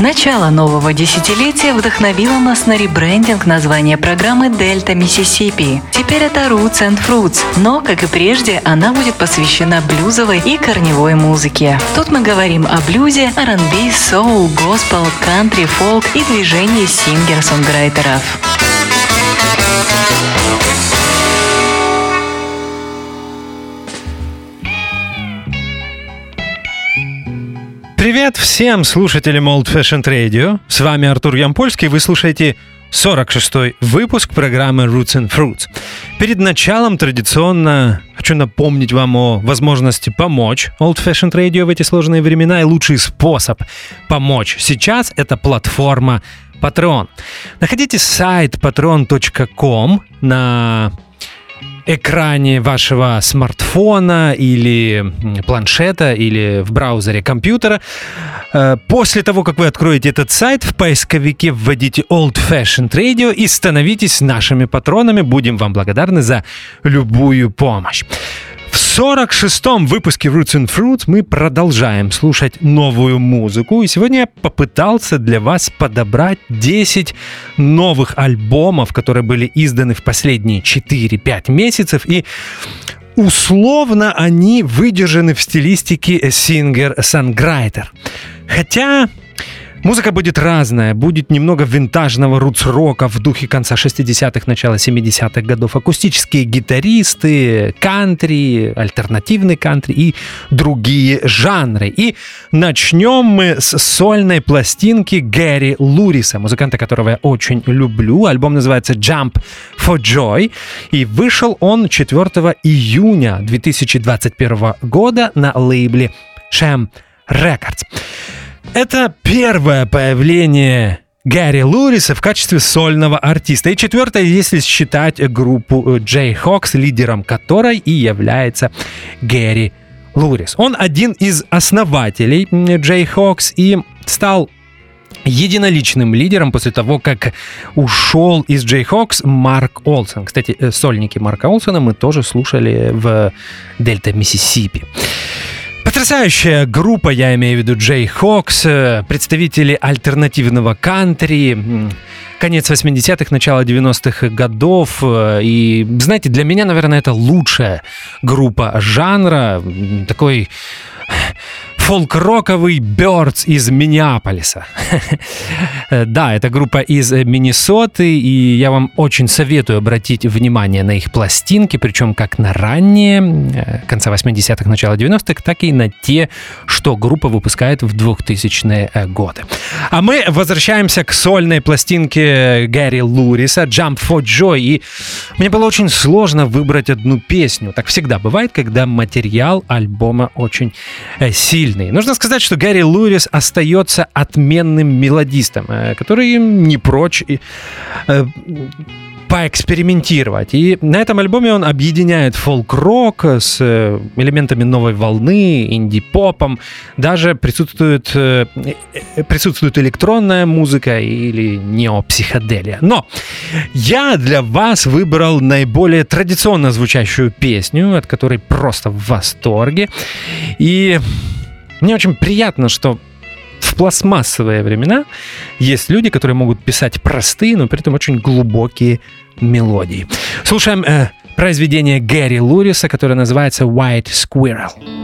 Начало нового десятилетия вдохновило нас на ребрендинг названия программы «Дельта Миссисипи». Теперь это Roots and Fruits, но, как и прежде, она будет посвящена блюзовой и корневой музыке. Тут мы говорим о блюзе, R&B, соул, госпел, кантри, фолк и движении сингер-сонграйтеров. Привет всем слушателям Old Fashioned Radio. С вами Артур Ямпольский. Вы слушаете 46-й выпуск программы Roots and Fruits. Перед началом традиционно хочу напомнить вам о возможности помочь Old Fashioned Radio в эти сложные времена. И лучший способ помочь сейчас — это платформа Patreon. Находите сайт patreon.com на экране вашего смартфона или планшета или в браузере компьютера. Э, после того, как вы откроете этот сайт, в поисковике вводите Old Fashioned Radio и становитесь нашими патронами. Будем вам благодарны за любую помощь. В 46-м выпуске Roots and Fruits мы продолжаем слушать новую музыку. И сегодня я попытался для вас подобрать 10 новых альбомов, которые были изданы в последние 4-5 месяцев. И условно они выдержаны в стилистике сингер-санграйтер. Хотя Музыка будет разная, будет немного винтажного рутс-рока в духе конца 60-х, начала 70-х годов, акустические гитаристы, кантри, альтернативный кантри и другие жанры. И начнем мы с сольной пластинки Гэри Луриса, музыканта, которого я очень люблю. Альбом называется Jump for Joy, и вышел он 4 июня 2021 года на лейбле Sham Records. Это первое появление Гарри Луриса в качестве сольного артиста. И четвертое, если считать группу Джей Хокс, лидером которой и является Гэри Лурис. Он один из основателей Джей Хокс и стал единоличным лидером после того, как ушел из Джей Хокс Марк Олсен. Кстати, э, сольники Марка Олсена мы тоже слушали в Дельта Миссисипи. Потрясающая группа, я имею в виду Джей Хокс, э, представители альтернативного кантри, конец 80-х, начало 90-х годов. Э, и, знаете, для меня, наверное, это лучшая группа жанра. Такой фолк-роковый Бёрдс из Миннеаполиса. да, это группа из Миннесоты, и я вам очень советую обратить внимание на их пластинки, причем как на ранние, э, конца 80-х, начала 90-х, так и на те, что группа выпускает в 2000-е э, годы. А мы возвращаемся к сольной пластинке Гэри Луриса «Jump for Joy», и мне было очень сложно выбрать одну песню. Так всегда бывает, когда материал альбома очень э, сильный сильный. Нужно сказать, что Гарри Лурис остается отменным мелодистом, э, который не прочь э, поэкспериментировать. И на этом альбоме он объединяет фолк-рок с э, элементами новой волны, инди-попом. Даже присутствует, присутствует электронная музыка или неопсиходелия. Но я для вас выбрал наиболее традиционно звучащую песню, от которой просто в восторге. И мне очень приятно, что в пластмассовые времена есть люди, которые могут писать простые, но при этом очень глубокие мелодии. Слушаем э, произведение Гэри Луриса, которое называется White Squirrel.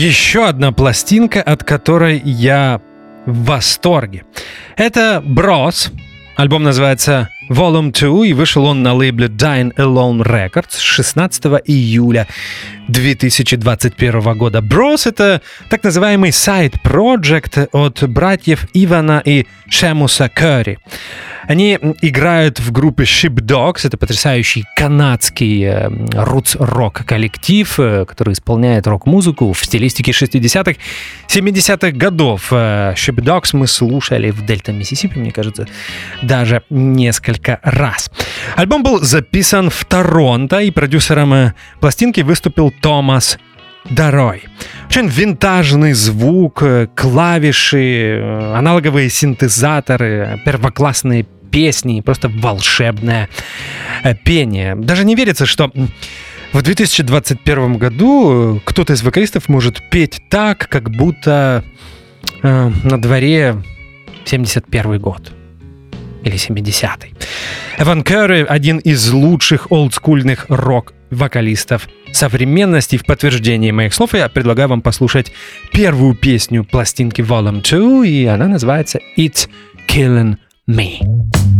Еще одна пластинка, от которой я в восторге. Это Bros. Альбом называется Volume 2, и вышел он на лейбле Dine Alone Records 16 июля 2021 года. Bros — это так называемый сайт-проект от братьев Ивана и Шемуса Curry. Они играют в группе Ship Dogs. Это потрясающий канадский э, рутс-рок коллектив, э, который исполняет рок-музыку в стилистике 60-х, 70-х годов. Э, Ship Dogs мы слушали в Дельта, Миссисипи, мне кажется, даже несколько раз. Альбом был записан в Торонто, и продюсером пластинки выступил Томас Дарой. Очень винтажный звук, клавиши, аналоговые синтезаторы, первоклассные песни, просто волшебное э, пение. Даже не верится, что в 2021 году э, кто-то из вокалистов может петь так, как будто э, на дворе 71 год или 70-й. Эван Керри — один из лучших олдскульных рок-вокалистов современности. В подтверждение моих слов я предлагаю вам послушать первую песню пластинки Volume 2, и она называется «It's Killing Me».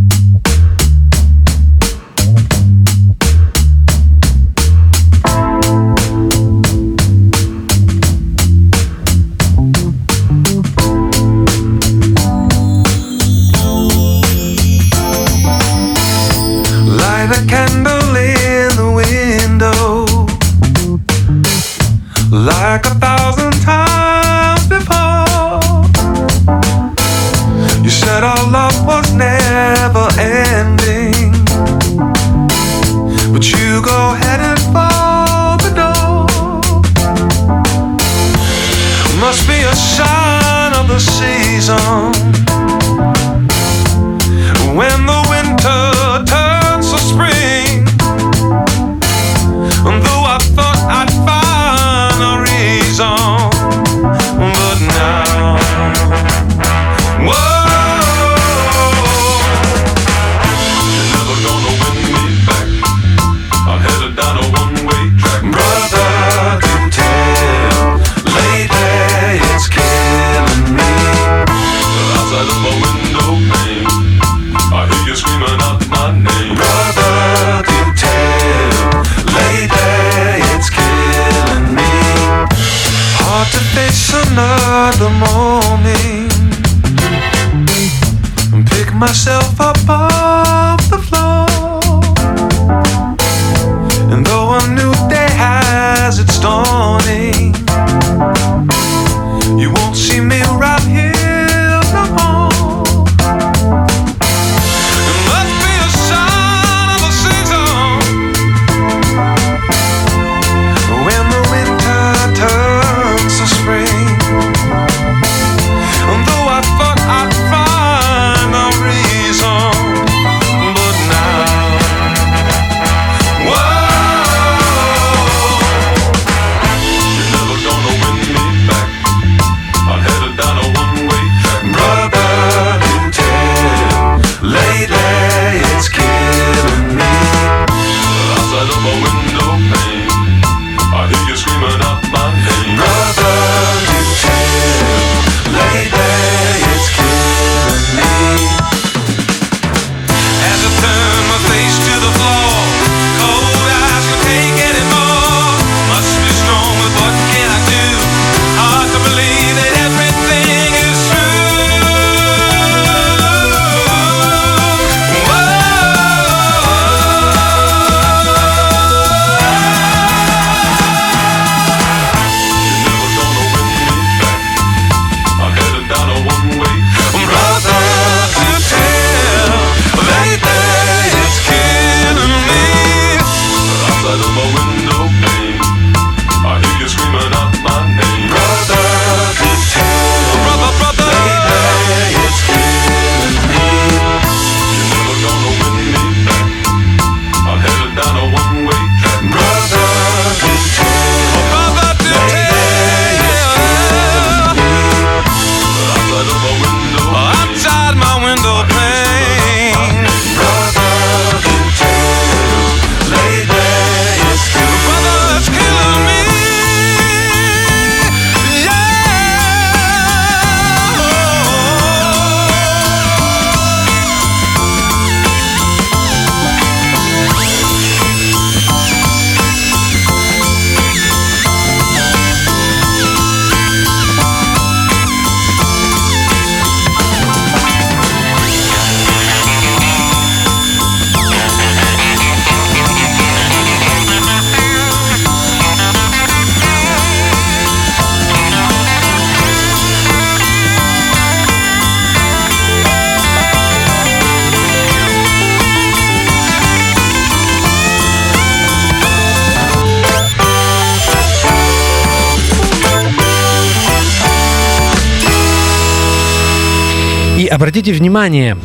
Внимание,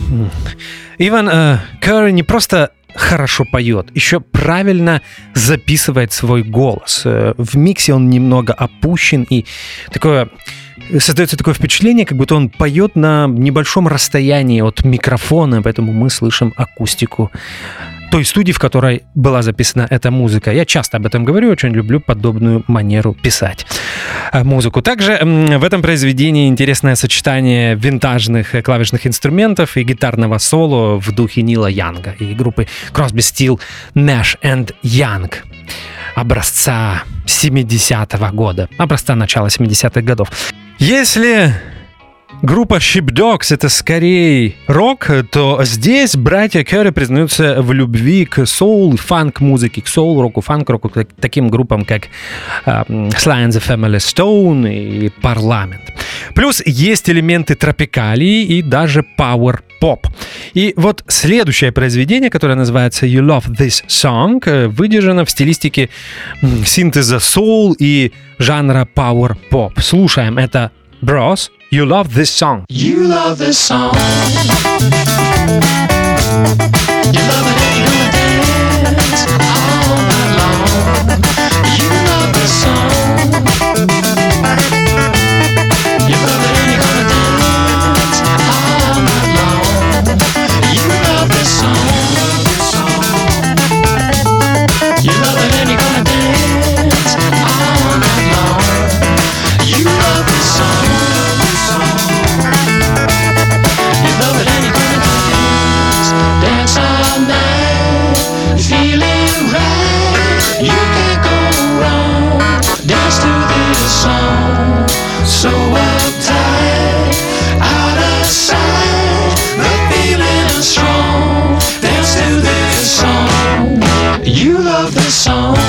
Иван э, Керри не просто хорошо поет, еще правильно записывает свой голос. Э, В миксе он немного опущен и такое создается такое впечатление, как будто он поет на небольшом расстоянии от микрофона, поэтому мы слышим акустику той студии, в которой была записана эта музыка. Я часто об этом говорю, очень люблю подобную манеру писать э, музыку. Также в этом произведении интересное сочетание винтажных э, клавишных инструментов и гитарного соло в духе Нила Янга и группы Crosby, Steel, Nash and Young образца 70-го года, образца начала 70-х годов. Если группа Sheepdogs это скорее рок, то здесь братья Керри признаются в любви к соул и фанк-музыке, к соул-року, фанк-року, к таким группам, как э, Sly and the Family Stone и Парламент. Плюс есть элементы тропикалии и даже пауэр-поп. И вот следующее произведение, которое называется You Love This Song, э, выдержано в стилистике синтеза соул и жанра пауэр-поп. Слушаем это Bros, You Love This Song. You love this song. You love it you're dance all night long. You love this song. You love this song.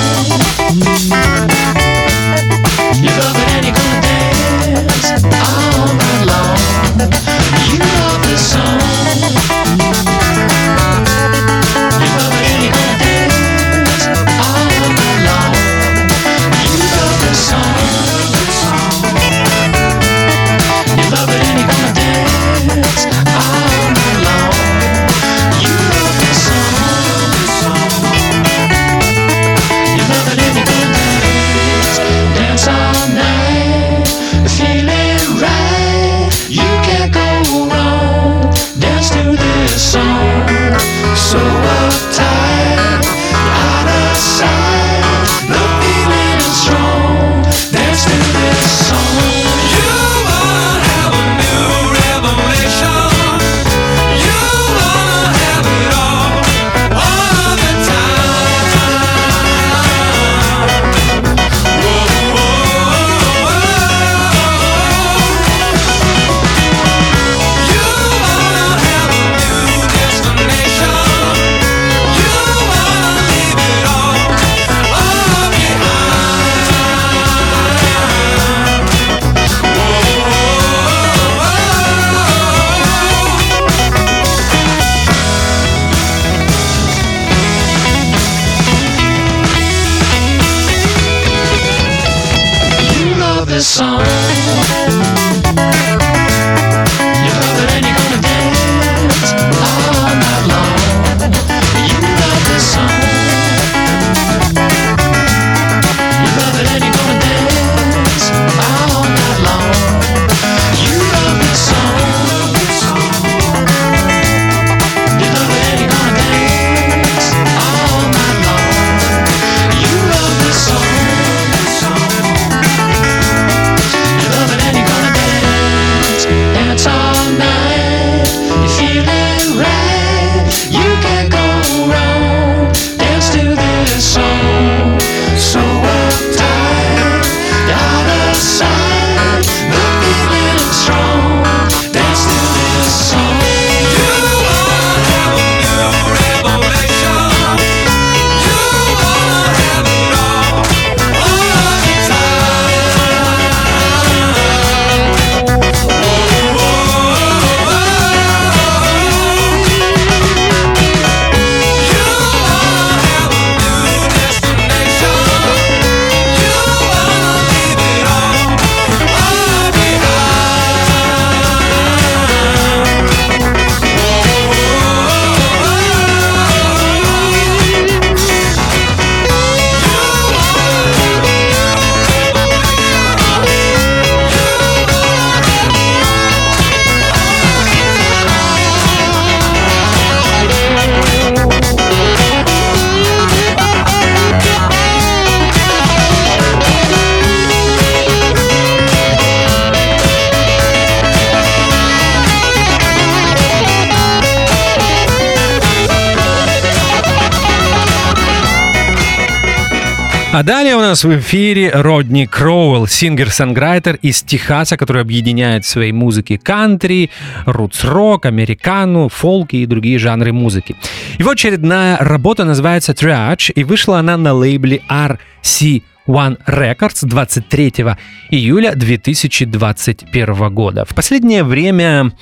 А далее у нас в эфире Родни Кроуэлл, singer-songwriter из Техаса, который объединяет в своей музыке кантри, roots-rock, американу, фолк и другие жанры музыки. Его очередная работа называется Triage, и вышла она на лейбле RC One Records 23 июля 2021 года. В последнее время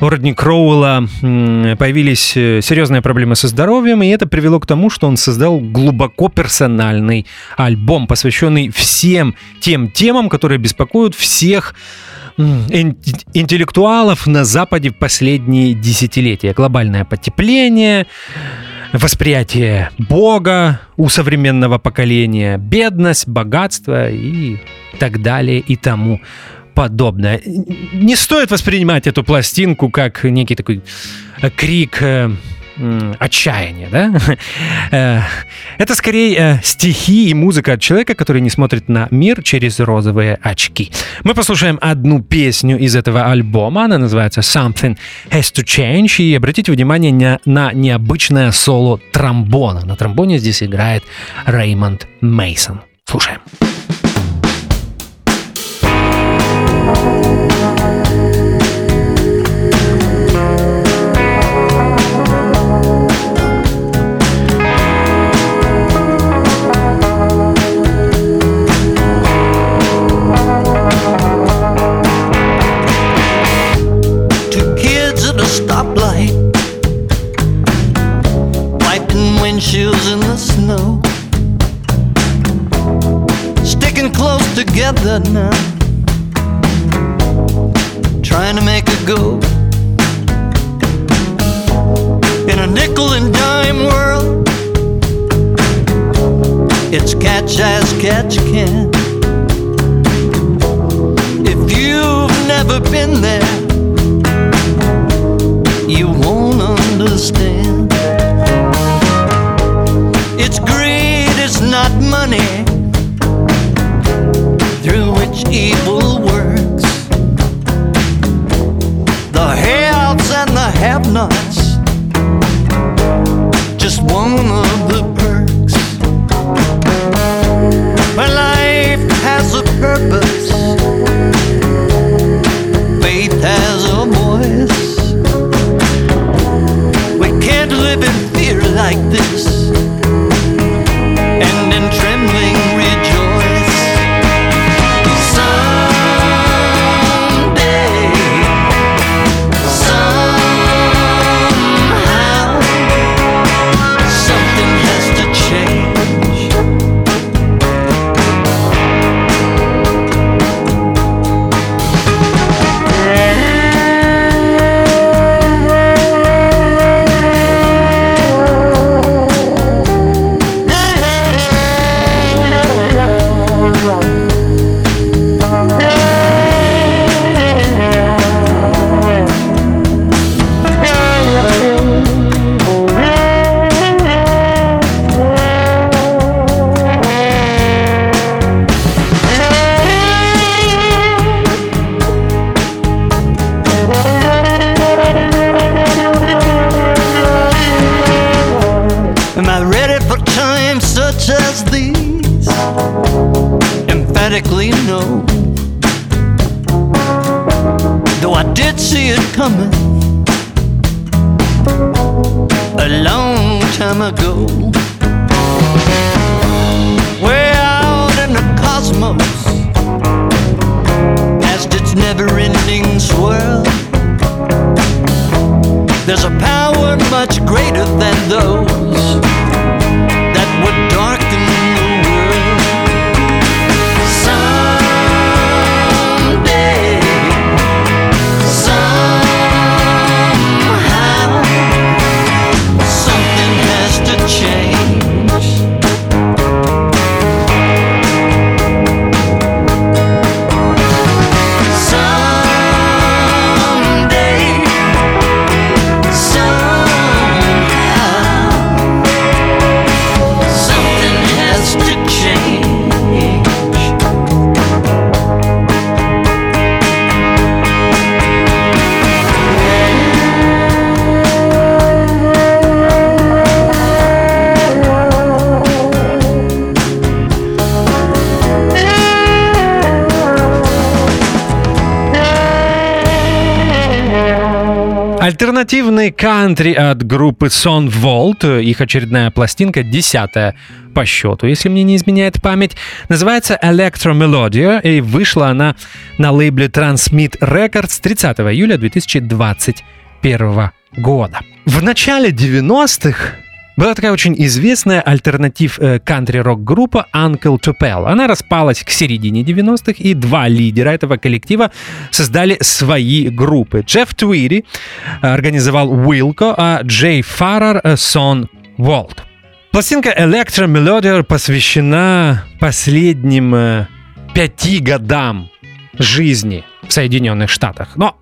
у Родни Кроуэлла появились э, серьезные проблемы со здоровьем, и это привело к тому, что он создал глубоко персональный альбом, посвященный всем тем темам, которые беспокоят всех интеллектуалов на Западе в последние десятилетия. Глобальное потепление, восприятие Бога у современного поколения, бедность, богатство и так далее и тому подобное. Не стоит воспринимать эту пластинку как некий такой э, крик м, отчаяния, да? Э, Это скорее э, стихи и музыка от человека, который не смотрит на мир через розовые очки. Мы послушаем одну песню из этого альбома, она называется Something Has to Change, и обратите внимание на необычное соло тромбона. На тромбоне здесь играет Реймонд Мейсон. Слушаем. Альтернативный кантри от группы Son Volt, их очередная пластинка, десятая по счету, если мне не изменяет память, называется Electro Melodia, и вышла она на лейбле Transmit Records 30 июля 2021 года. В начале 90-х была такая очень известная альтернатив э, кантри-рок-группа Uncle Tupel. Она распалась к середине 90-х, и два лидера этого коллектива создали свои группы. Джефф Твири организовал Wilco, а Джей Фаррер — Сон Волт. Пластинка Electro Melodier посвящена последним э, пяти годам жизни в Соединенных Штатах. Но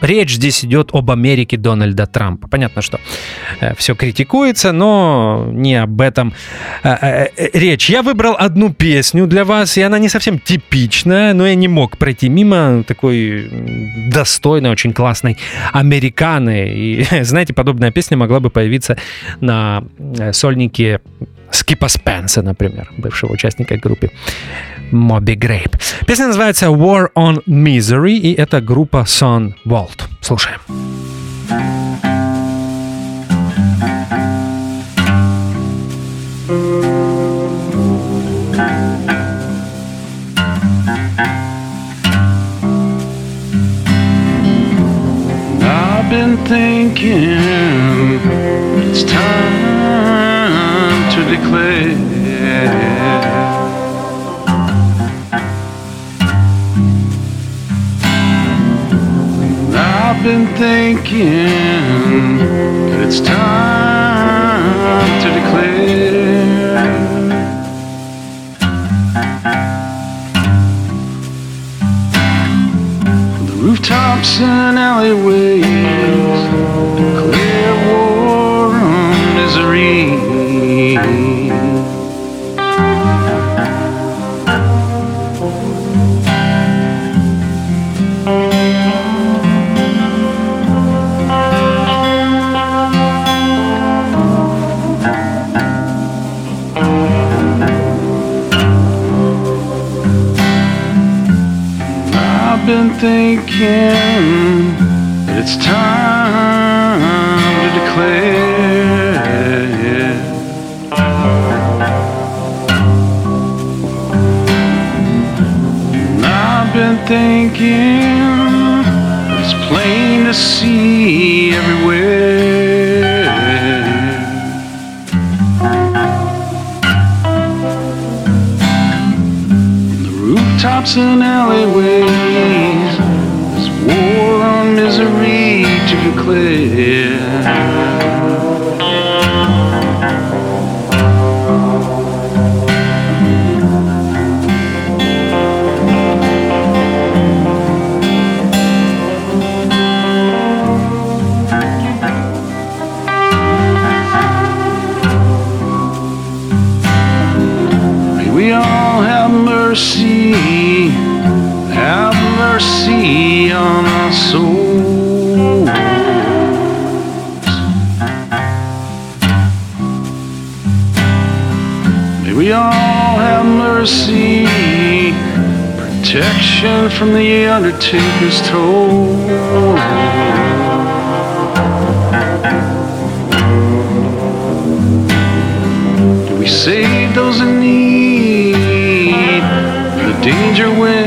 речь здесь идет об Америке Дональда Трампа. Понятно, что все критикуется, но не об этом э, э, э, речь. Я выбрал одну песню для вас, и она не совсем типичная, но я не мог пройти мимо такой достойной, очень классной американы. И, знаете, подобная песня могла бы появиться на э, сольнике Скипа Спенса, например, бывшего участника группы Моби Грейп. Песня называется War on Misery, и это группа Son Vault. Слушаем. I've been thinking it's time declare. I've been thinking that it's time to declare. The rooftops and alleyways thinking it's time to declare. I've been thinking it's plain to see everywhere. the rooftops and alleyways. War on misery to declare. From the undertaker's toll. Do we save those in need? The danger winds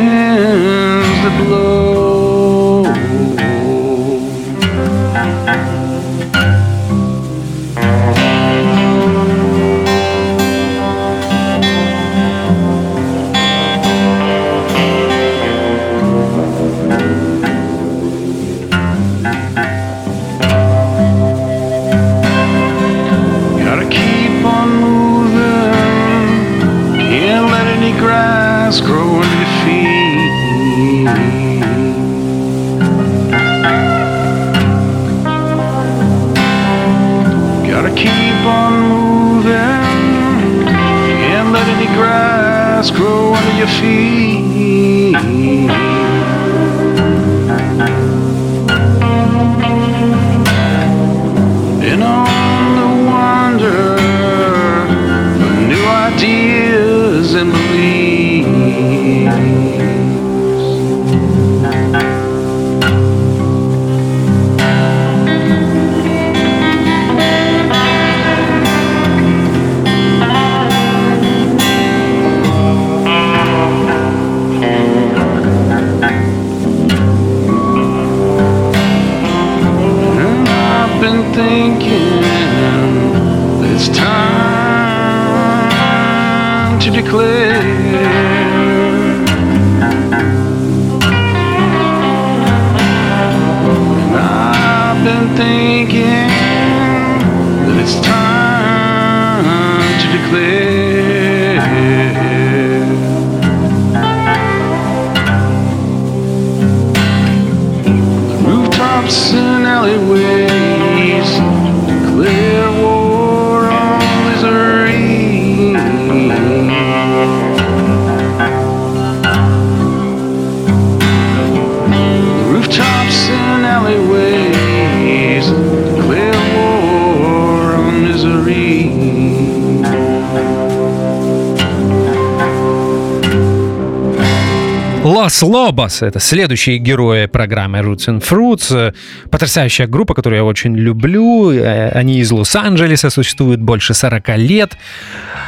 Лос Лобос — это следующие герои программы Roots and Fruits. Э, Потрясающая группа, которую я очень люблю. Э, Они из Лос-Анджелеса, существуют больше 40 лет.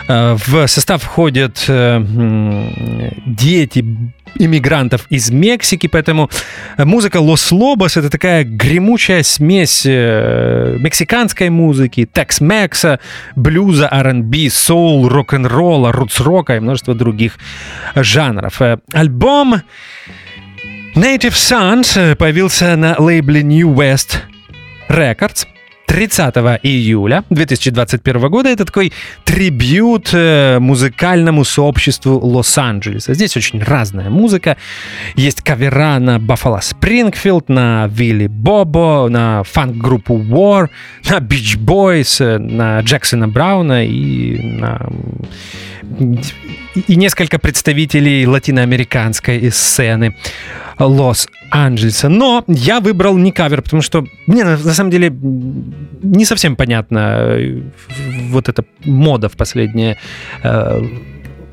Э, В состав входят дети иммигрантов из Мексики, поэтому музыка Лос Лобос это такая гремучая смесь э, мексиканской музыки, текс-мекса, блюза, R&B, соул, рок-н-ролла, рутс-рока и множество других жанров. Э, Альбом Native Sons э, появился на лейбле New West Records 30 июля 2021 года. Это такой трибют э, музыкальному сообществу Лос-Анджелеса. Здесь очень разная музыка. Есть кавера на Баффало Спрингфилд, на Вилли Бобо, на фанк-группу War, на Beach Boys, э, на Джексона Брауна и на и несколько представителей латиноамериканской сцены Лос-Анджелеса. Но я выбрал не кавер, потому что мне на, самом деле не совсем понятно э, вот эта мода в последние э,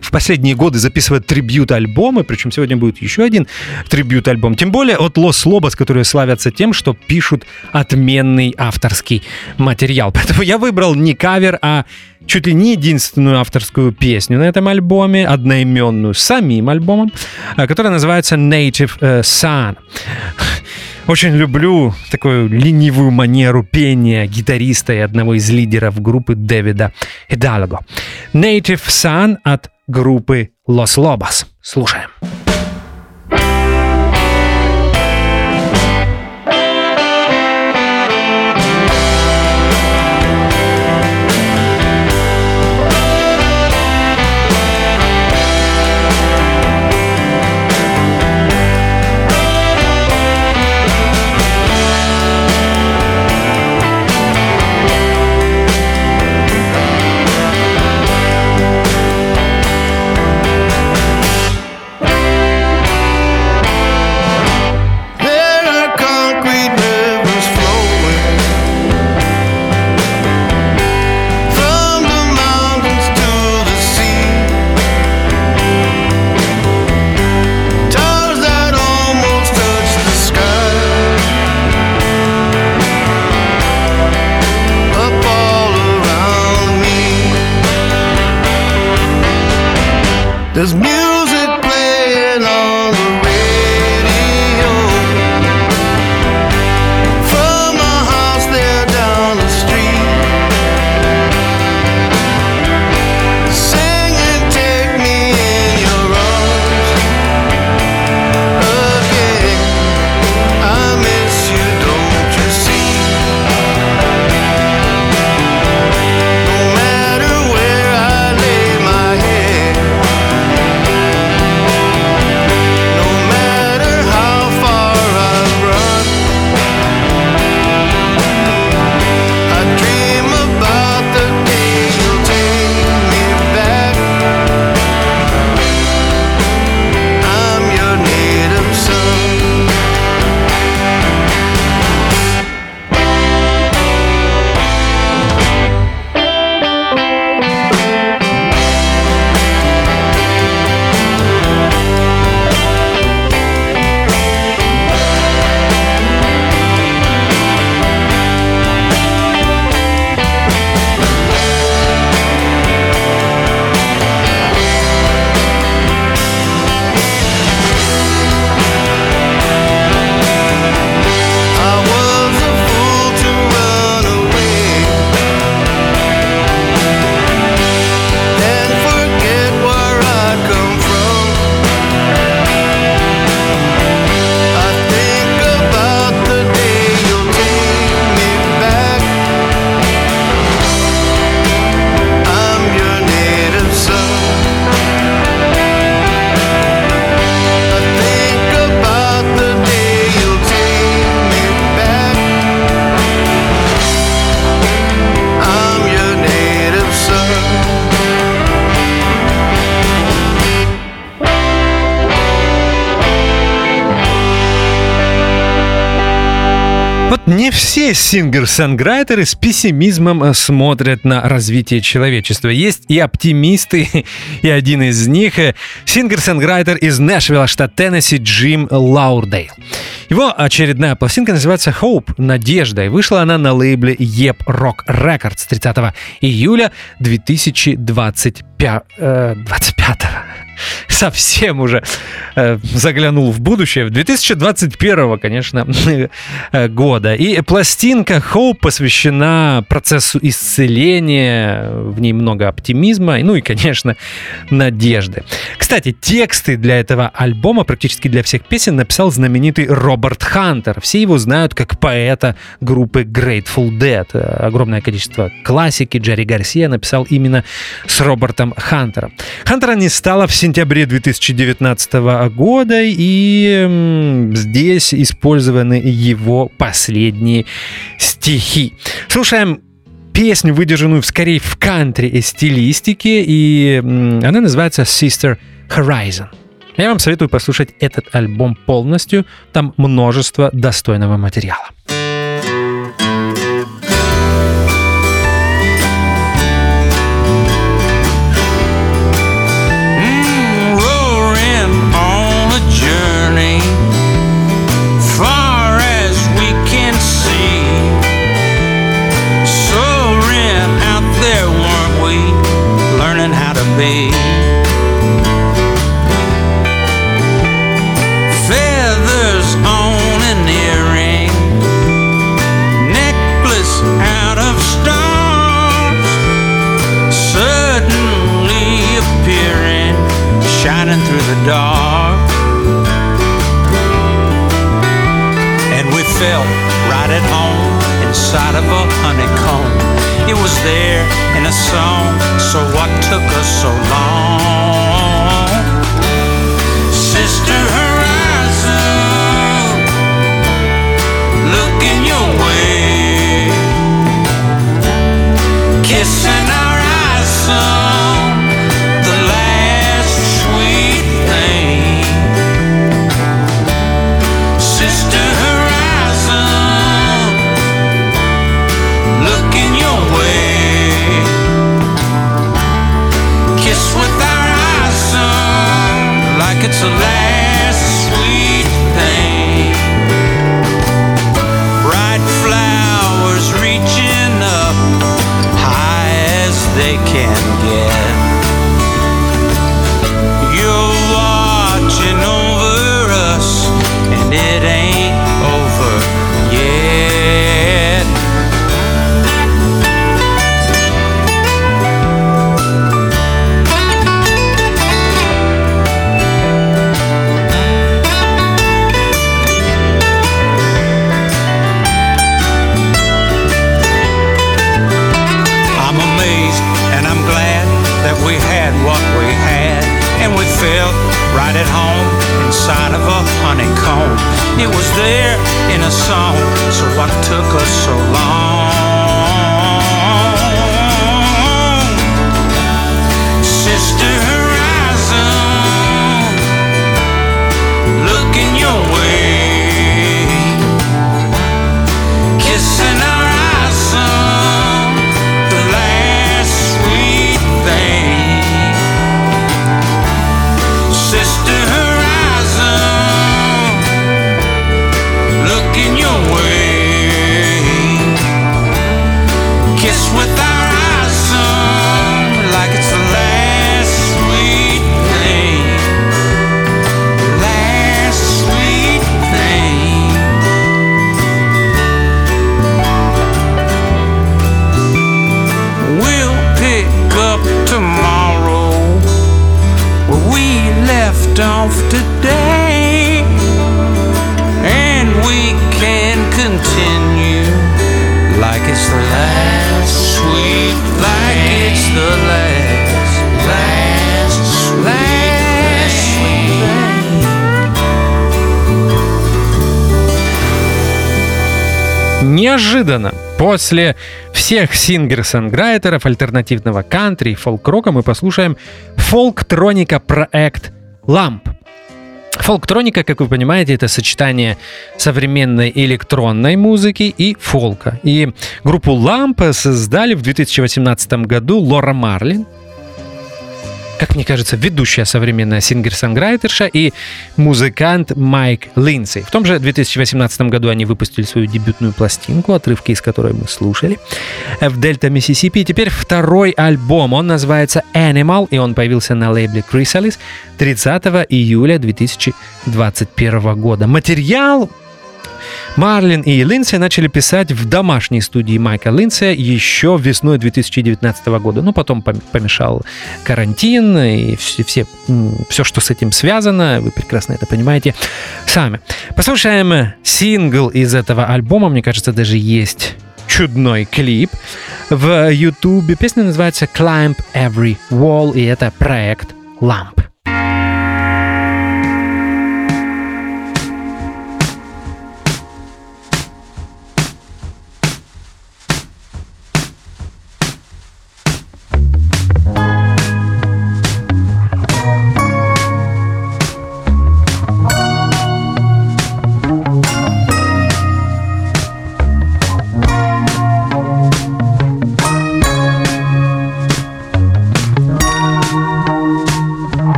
в последние годы записывать трибьют-альбомы, причем сегодня будет еще один трибьют-альбом. Тем более от Лос Лобос, которые славятся тем, что пишут отменный авторский материал. Поэтому я выбрал не кавер, а чуть ли не единственную авторскую песню на этом альбоме, одноименную самим альбомом, э, которая называется Native э, Sun. Очень люблю такую ленивую манеру пения гитариста и одного из лидеров группы Дэвида Hidalgo. Native Sun от группы Los Lobos. Слушаем. Native все singer-songwriter ы с пессимизмом э, смотрят на развитие человечества. Есть и оптимисты, и один из них э, singer-songwriter из Нэшвилла, штат Теннесси, Джим Лодердейл. Его очередная пластинка называется Hope, Надежда, и вышла она на лейбле Yep Rock Records 30 июля 2025 э, 25 совсем уже э, заглянул в будущее, в 2021, конечно, э, года. И пластинка Hope посвящена процессу исцеления, в ней много оптимизма, ну и, конечно, надежды. Кстати, тексты для этого альбома, практически для всех песен, написал знаменитый Роберт Хантер. Все его знают как поэта группы Grateful Dead. Огромное количество классики Джерри Гарсия написал именно с Робертом Хантером. Хантера не стало в сентябре 2019 года, и здесь использованы его последние стихи. Слушаем песню, выдержанную скорее в кантри стилистике, и она называется Sister Horizon. Я вам советую послушать этот альбом полностью, там множество достойного материала. Feathers on an earring, necklace out of stars suddenly appearing, shining through the dark. And we felt right at home inside of a honeycomb. It was there in a song, so what took us so long? it's a. всех singer-songwriter ов альтернативного кантри и фолк-рока мы послушаем фолктроника проект «Lump». Фолктроника, как вы понимаете, это сочетание современной электронной музыки и фолка. И группу Lump создали в 2018 году Лора Марлин, как мне кажется, ведущая современная singer-songwriter ша и музыкант Майк Линдси. В том же 2018 году они выпустили свою дебютную пластинку, отрывки из которой мы слушали, в Дельта, Миссисипи. Теперь второй альбом, он называется Animal, и он появился на лейбле Chrysalis 30 июля 2021 года. Материал Марлин и Линдси начали писать в домашней студии Майка Линдси еще весной 2019 года. Ну, потом пом- помешал карантин и все, все, все, что с этим связано. Вы прекрасно это понимаете сами. Послушаем сингл из этого альбома. Мне кажется, даже есть чудной клип в Ютубе. Песня называется Climb Every Wall, и это проект Lamp.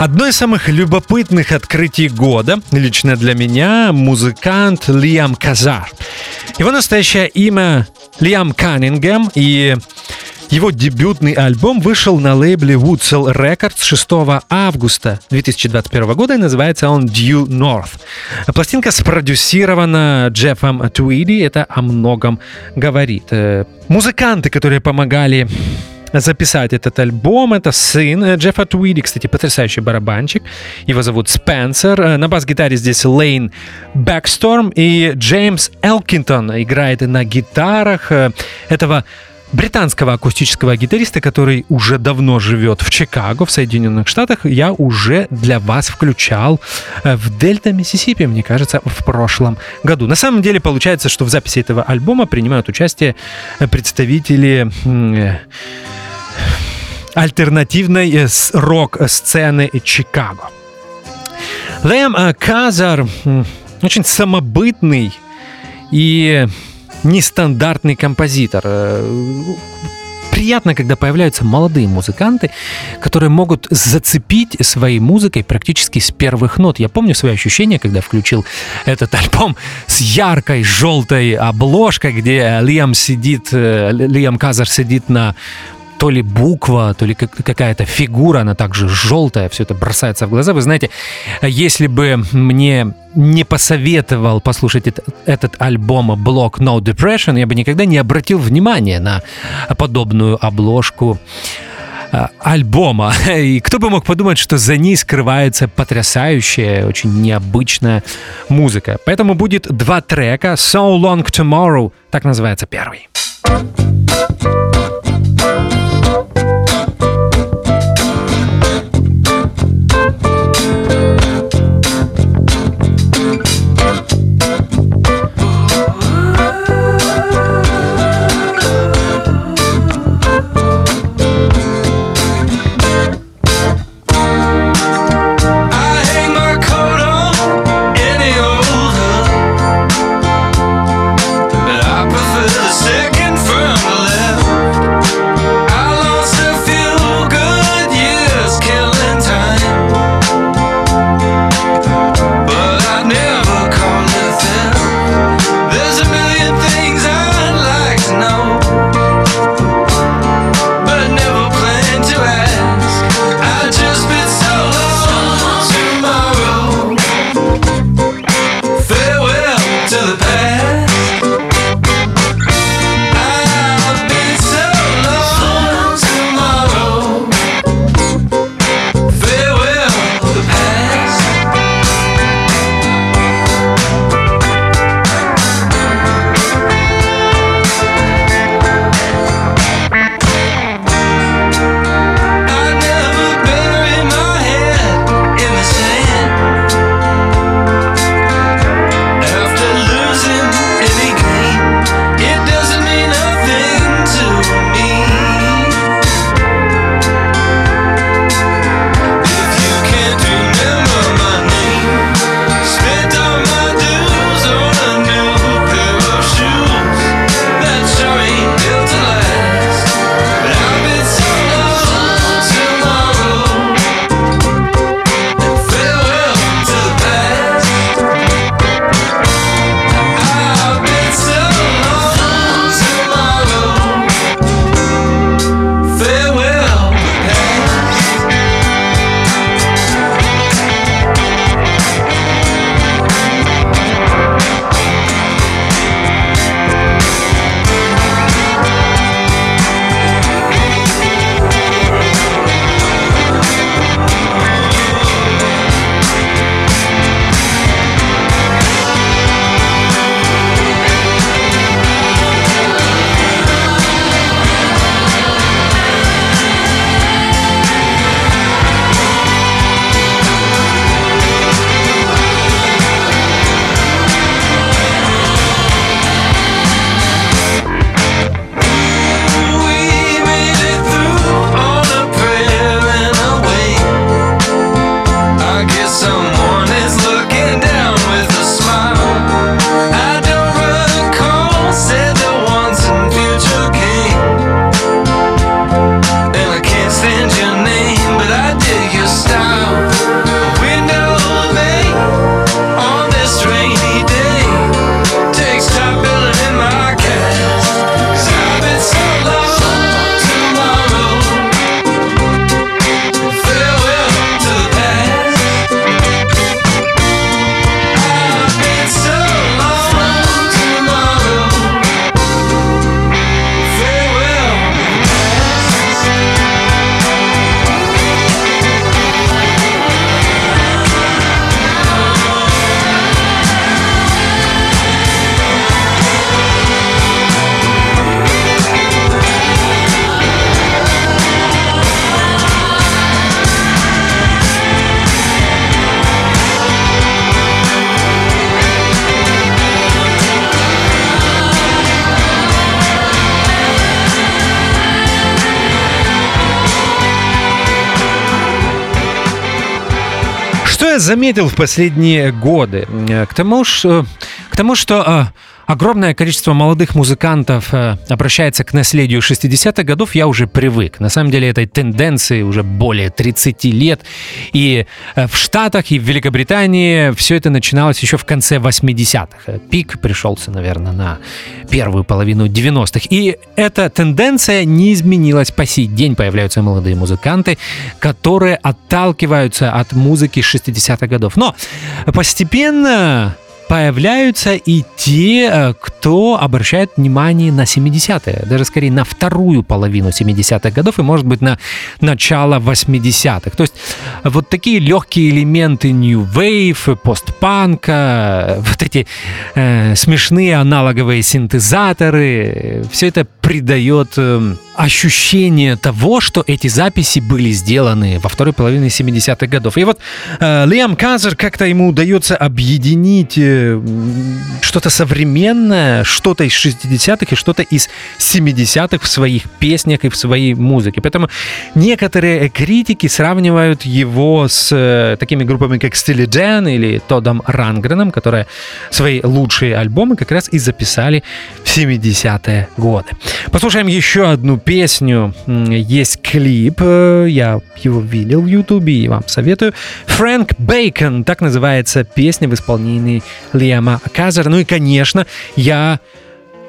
Одно из самых любопытных открытий года, лично для меня, музыкант Лиам Казар. Его настоящее имя Лиам Каннингем, и его дебютный альбом вышел на лейбле Woodsell Records 6 августа 2021 года и называется он Due North. Пластинка спродюсирована Джеффом Твиди, это о многом говорит. Э, Музыканты, которые помогали записать этот альбом. Это сын э, Джеффа Твиди, кстати, потрясающий барабанщик. Его зовут Спенсер. Э, На бас-гитаре здесь Лейн Бэксторм и Джеймс Элкинтон играет на гитарах э, этого британского акустического гитариста, который уже давно живет в Чикаго, в Соединенных Штатах, я уже для вас включал в Дельта, Миссисипи, мне кажется, в прошлом году. На самом деле получается, что в записи этого альбома принимают участие представители альтернативной э, рок-сцены Чикаго. Лэм э, Казар очень самобытный и нестандартный композитор. Э, Приятно, когда появляются молодые музыканты, которые могут зацепить своей музыкой практически с первых нот. Я помню свои ощущения, когда включил этот альбом с яркой желтой обложкой, где Лиам сидит, Лиам Казар сидит на то ли буква, то ли как- какая-то фигура, она также желтая, все это бросается в глаза. Вы знаете, если бы мне не посоветовал послушать этот, этот альбом Block No Depression, я бы никогда не обратил внимания на подобную обложку а, альбома. И кто бы мог подумать, что за ней скрывается потрясающая, очень необычная музыка. Поэтому будет два трека. So Long Tomorrow, так называется первый. Заметил в последние годы? Э, К тому, что, к тому, что э, огромное количество молодых музыкантов э, обращается к наследию 60-х годов, я уже привык. На самом деле этой тенденции уже более 30 лет. И э, в Штатах, и в Великобритании все это начиналось еще в конце 80-х. Пик пришелся, наверное, на первую половину 90-х. И эта тенденция не изменилась по сей день. Появляются молодые музыканты, которые отталкиваются от музыки 60-х годов. Но постепенно появляются и те, э, кто обращает внимание на 70-е, даже скорее на вторую половину 70-х годов и, может быть, на начало 80-х. То есть вот такие легкие элементы New Wave, постпанка, вот эти э, смешные аналоговые синтезаторы, все это придает э, ощущение того, что эти записи были сделаны во второй половине 70-х годов. И вот э, Лиам Казер как-то ему удается объединить э, что-то современное, что-то из 60-х и что-то из 70-х в своих песнях и в своей музыке. Поэтому некоторые критики сравнивают его с э, такими группами, как Steely Dan или Тодом Рангреном, которые свои лучшие альбомы как раз и записали в 70-е годы. Послушаем еще одну песню. М, Есть клип, э, я его видел в Ютубе и вам советую. Фрэнк Бейкон, так называется песня в исполнении Лиама Казера. Ну и, конечно, я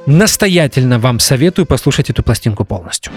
настоятельно вам советую послушать эту пластинку полностью.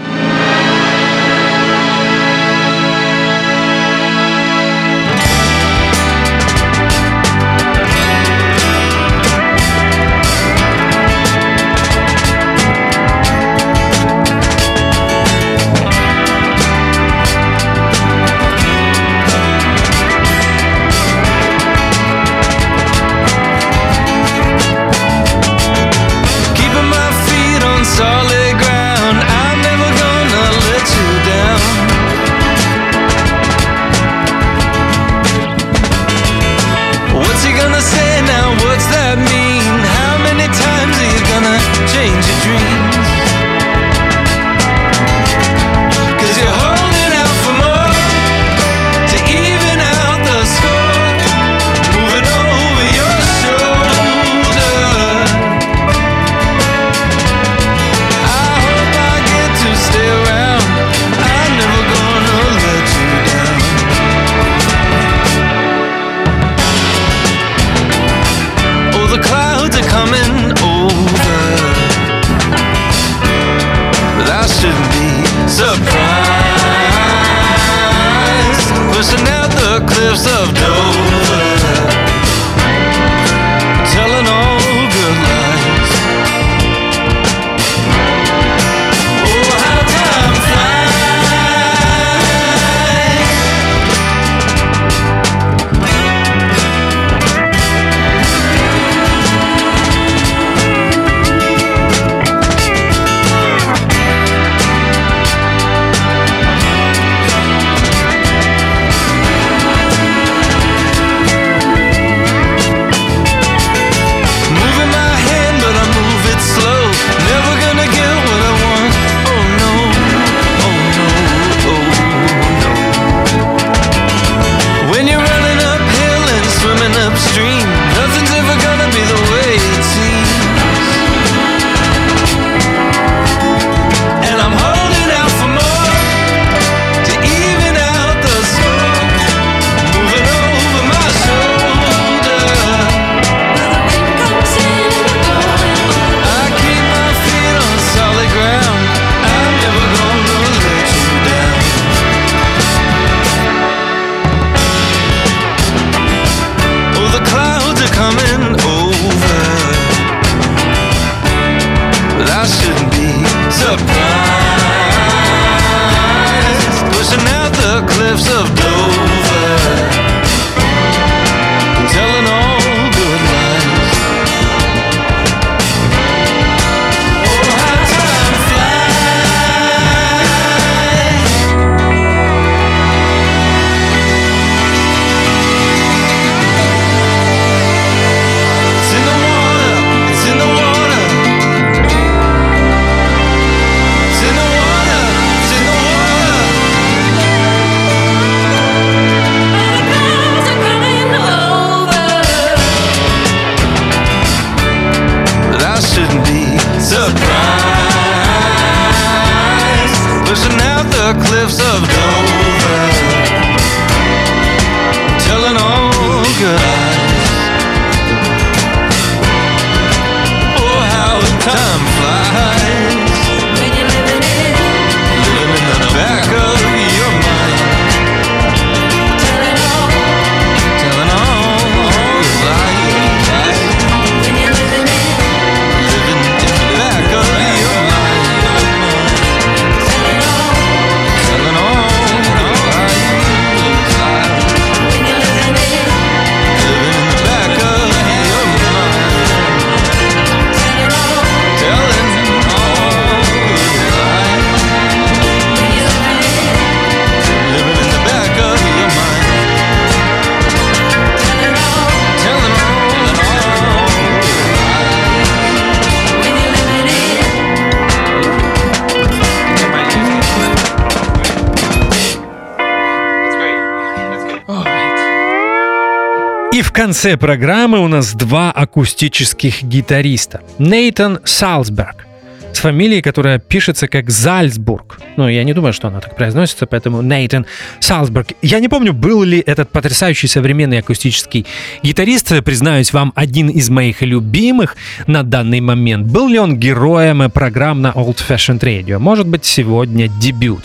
Конце программы у нас два акустических гитариста. Нейтан Салсберг с фамилией, которая пишется как Зальцбург. Ну, я не думаю, что она так произносится, поэтому Нейтан Салсберг. Я не помню, был ли этот потрясающий современный акустический гитарист, признаюсь вам, один из моих любимых на данный момент. Был ли он героем программ на Old Fashioned Radio? Может быть, сегодня дебют.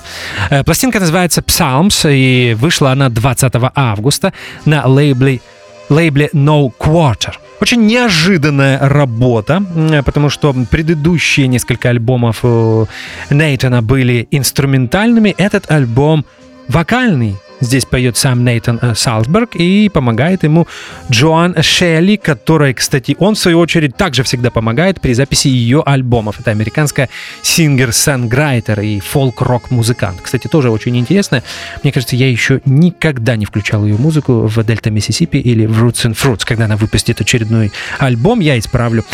Э, Пластинка называется Psalms, и вышла она 20 августа на лейбле лейбле No Quarter. Очень неожиданная работа, потому что предыдущие несколько альбомов э, Нейтана были инструментальными. Этот альбом вокальный. Здесь поет сам Нейтан э, Салсберг и помогает ему Джоан Шелли, которой, кстати, он в свою очередь также всегда помогает при записи ее альбомов. Это американская singer-songwriter и фолк-рок-музыкант. Кстати, тоже очень интересная. Мне кажется, я еще никогда не включал ее музыку в Дельта Миссисипи или в Roots and Fruits. Когда она выпустит очередной альбом, я исправлю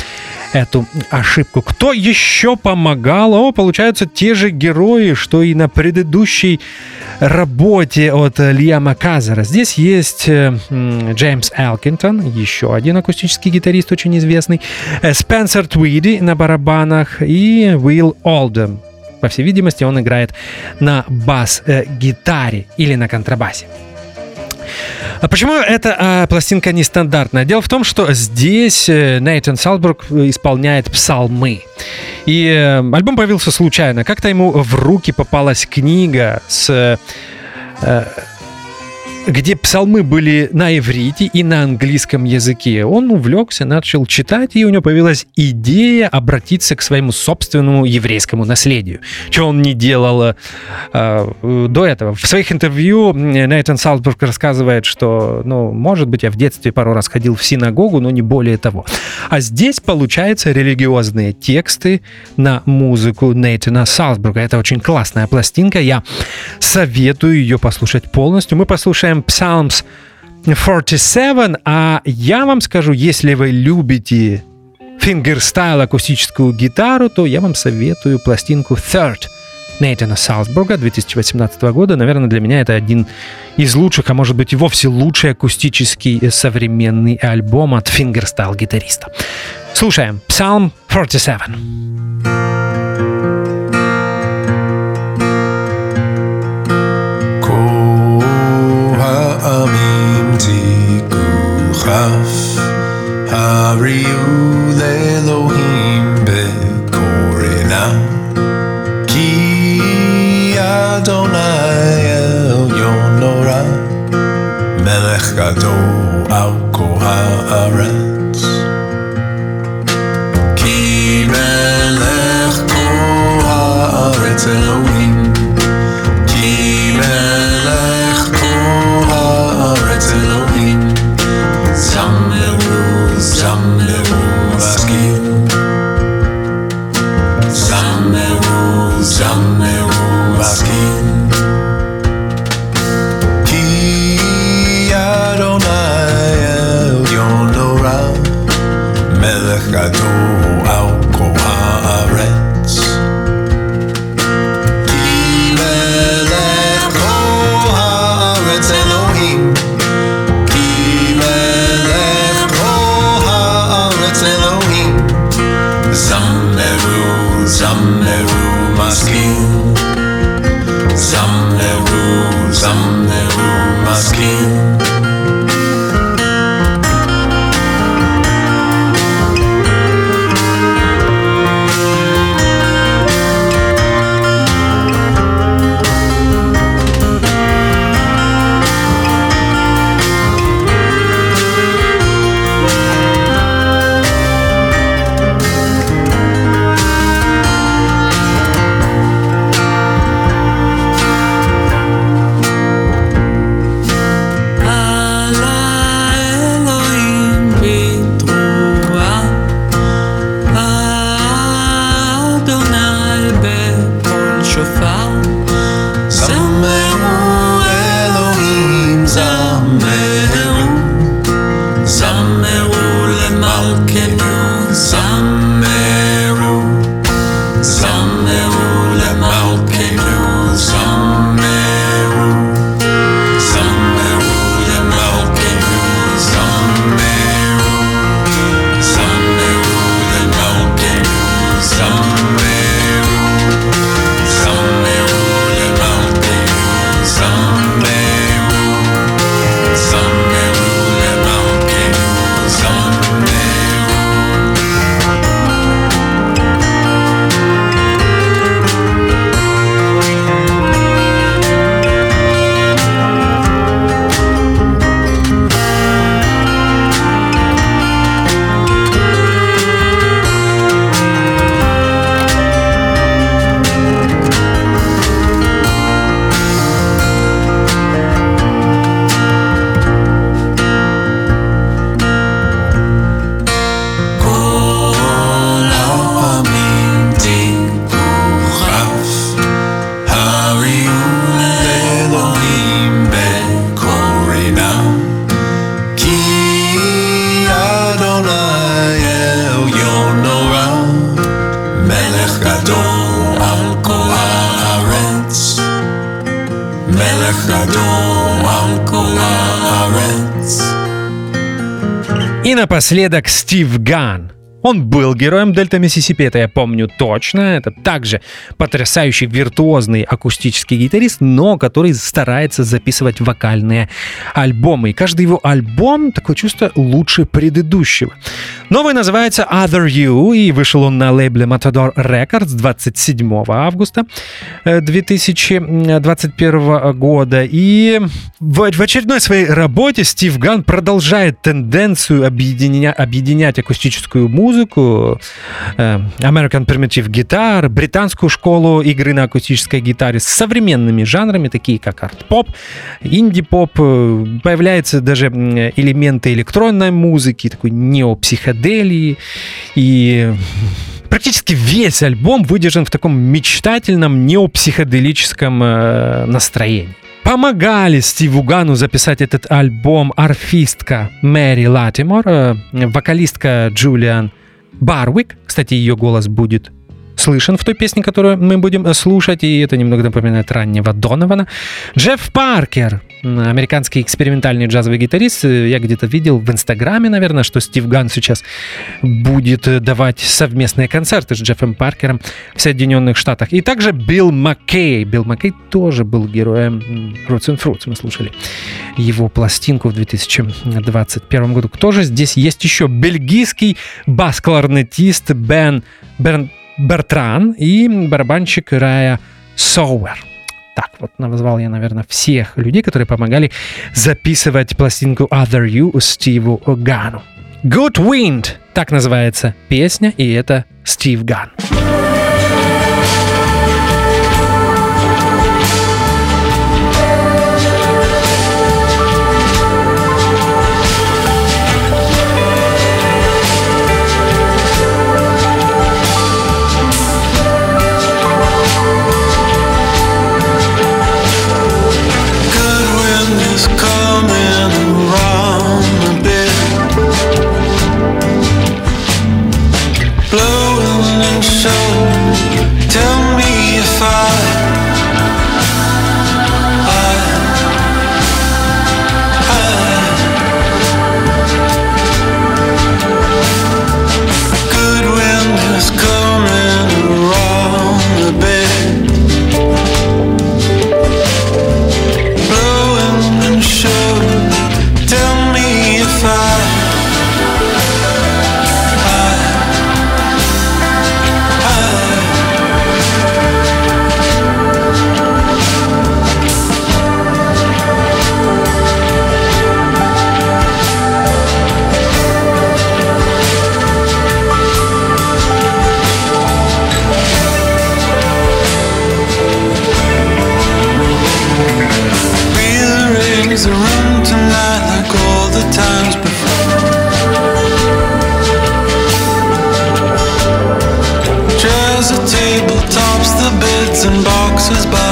эту ошибку. Кто еще помогал? О, получаются те же герои, что и на предыдущей работе от э, Лиама Казера. Здесь есть э, Джеймс Элкинтон, еще один акустический гитарист очень известный, э, Спенсер Твиди на барабанах и Уилл Олдем. По всей видимости, он играет на бас-гитаре или на контрабасе. А почему эта а, пластинка нестандартная? Дело в том, что здесь Нейтан Салбург исполняет псалмы. И э, альбом появился случайно. Как-то ему в руки попалась книга с э, где псалмы были на иврите и на английском языке. Он увлекся, начал читать, и у него появилась идея обратиться к своему собственному еврейскому наследию, чего он не делал э, э, до этого. В своих интервью Нейтан Салсбург рассказывает, что, ну, может быть, я в детстве пару раз ходил в синагогу, но не более того. А здесь, получается, религиозные тексты на музыку Нейтана Салсбурга. Это очень классная пластинка, я советую ее послушать полностью. Мы послушаем Psalms 47, а я вам скажу, если вы любите fingerstyle акустическую гитару, то я вам советую пластинку Third Нейтана Салсбурга 2018 года. Наверное, для меня это один из лучших, а может быть и вовсе лучший акустический современный альбом от fingerstyle гитариста. Слушаем Psalm 47. Ariul Elohim Bekorena Ki Adonai El Yonora Melech Gadol напоследок Стив Ган. Он был героем Дельта Миссисипи, это я помню точно. Это также потрясающий виртуозный акустический гитарист, но который старается записывать вокальные альбомы. И каждый его альбом, такое чувство, лучше предыдущего. Новый называется Other You, и вышел он на лейбле Matador Records 27 августа э, 2021 года. И в, очередной своей работе Стив Ган продолжает тенденцию объединя- объединять акустическую музыку, э, American Primitive Guitar, британскую школу игры на акустической гитаре с современными жанрами, такие как арт-поп, инди-поп. Э, Появляются даже элементы электронной музыки, такой неопсиходелии. И практически весь альбом выдержан в таком мечтательном неопсиходелическом э, настроении. Помогали Стиву Гану записать этот альбом арфистка Мэри Латимор, э, вокалистка Джулиан Барвик. Кстати, ее голос будет слышен в той песне, которую мы будем э, слушать, и это немного напоминает раннего Донована. Джефф Паркер, американский экспериментальный джазовый гитарист. Э, Я где-то видел в Инстаграме, наверное, что Стив Ган сейчас будет э, давать совместные концерты с Джеффом Паркером в Соединенных Штатах. И также Билл Маккей. Билл Маккей тоже был героем Roots and Fruits. Мы слушали его пластинку в 2021 году. Кто же здесь есть еще? Бельгийский бас-кларнетист Бен Берн Бертран и барабанщик Рая Соуэр. Так, вот назвал я, наверное, всех людей, которые помогали записывать пластинку Other You Стиву Гану. Good Wind, так называется песня, и это Стив Ган. And boxes by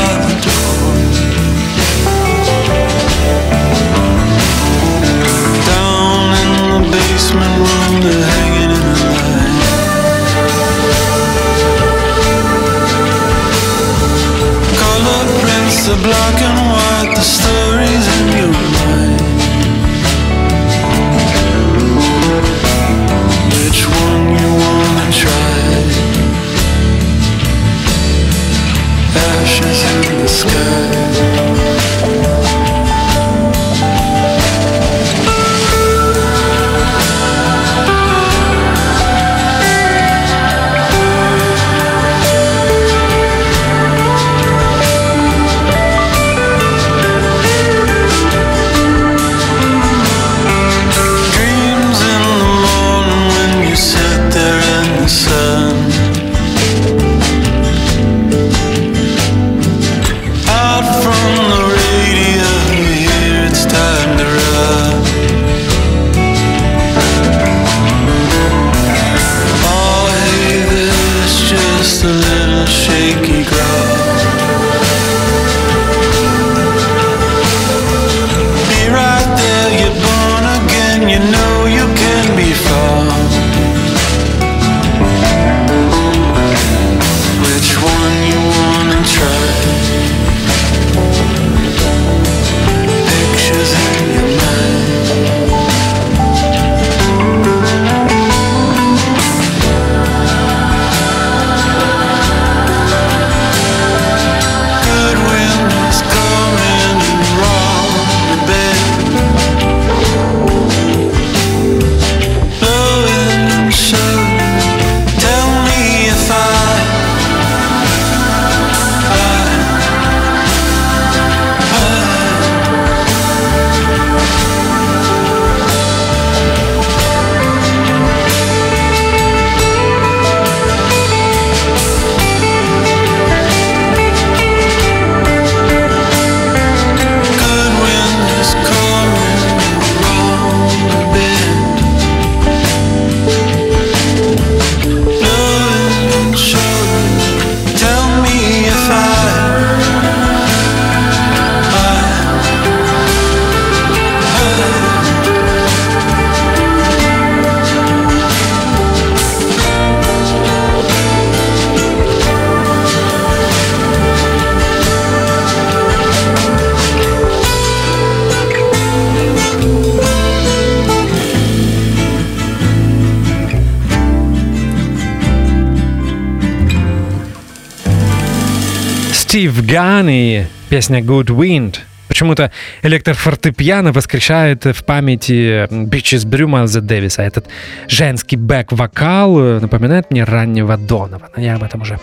И песня Good Wind. Почему-то электрофортепиано воскрешает в памяти Bitches Brew Майлза Дэвиса. Этот женский бэк-вокал э, напоминает мне раннего Донована. Я об этом уже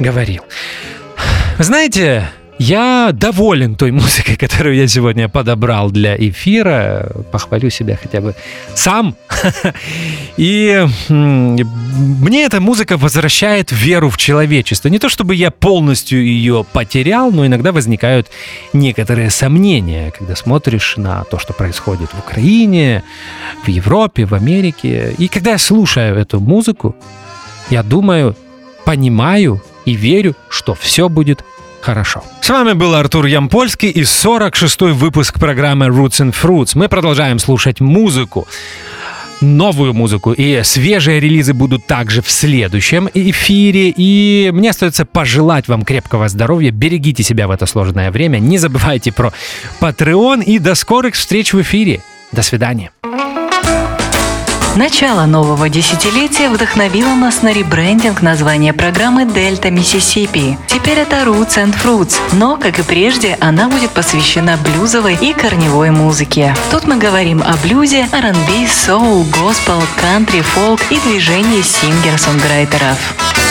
говорил. Знаете, я доволен той музыкой, которую я сегодня подобрал для эфира. Похвалю себя хотя бы сам. И мне эта музыка возвращает веру в человечество. Не то чтобы я полностью ее потерял, но иногда возникают некоторые сомнения, когда смотришь на то, что происходит в Украине, в Европе, в Америке. И когда я слушаю эту музыку, я думаю, понимаю и верю, что все будет хорошо. С вами был Артур Ямпольский и 46-й выпуск программы Roots and Fruits. Мы продолжаем слушать музыку новую музыку и свежие релизы будут также в следующем эфире. И мне остается пожелать вам крепкого здоровья. Берегите себя в это сложное время. Не забывайте про Patreon и до скорых встреч в эфире. До свидания. Начало нового десятилетия вдохновило нас на ребрендинг названия программы «Дельта Миссисипи». Теперь это Roots and Fruits, но, как и прежде, она будет посвящена блюзовой и корневой музыке. Тут мы говорим о блюзе, R&B, соул, госпел, кантри, фолк и движении сингер-сонграйтеров.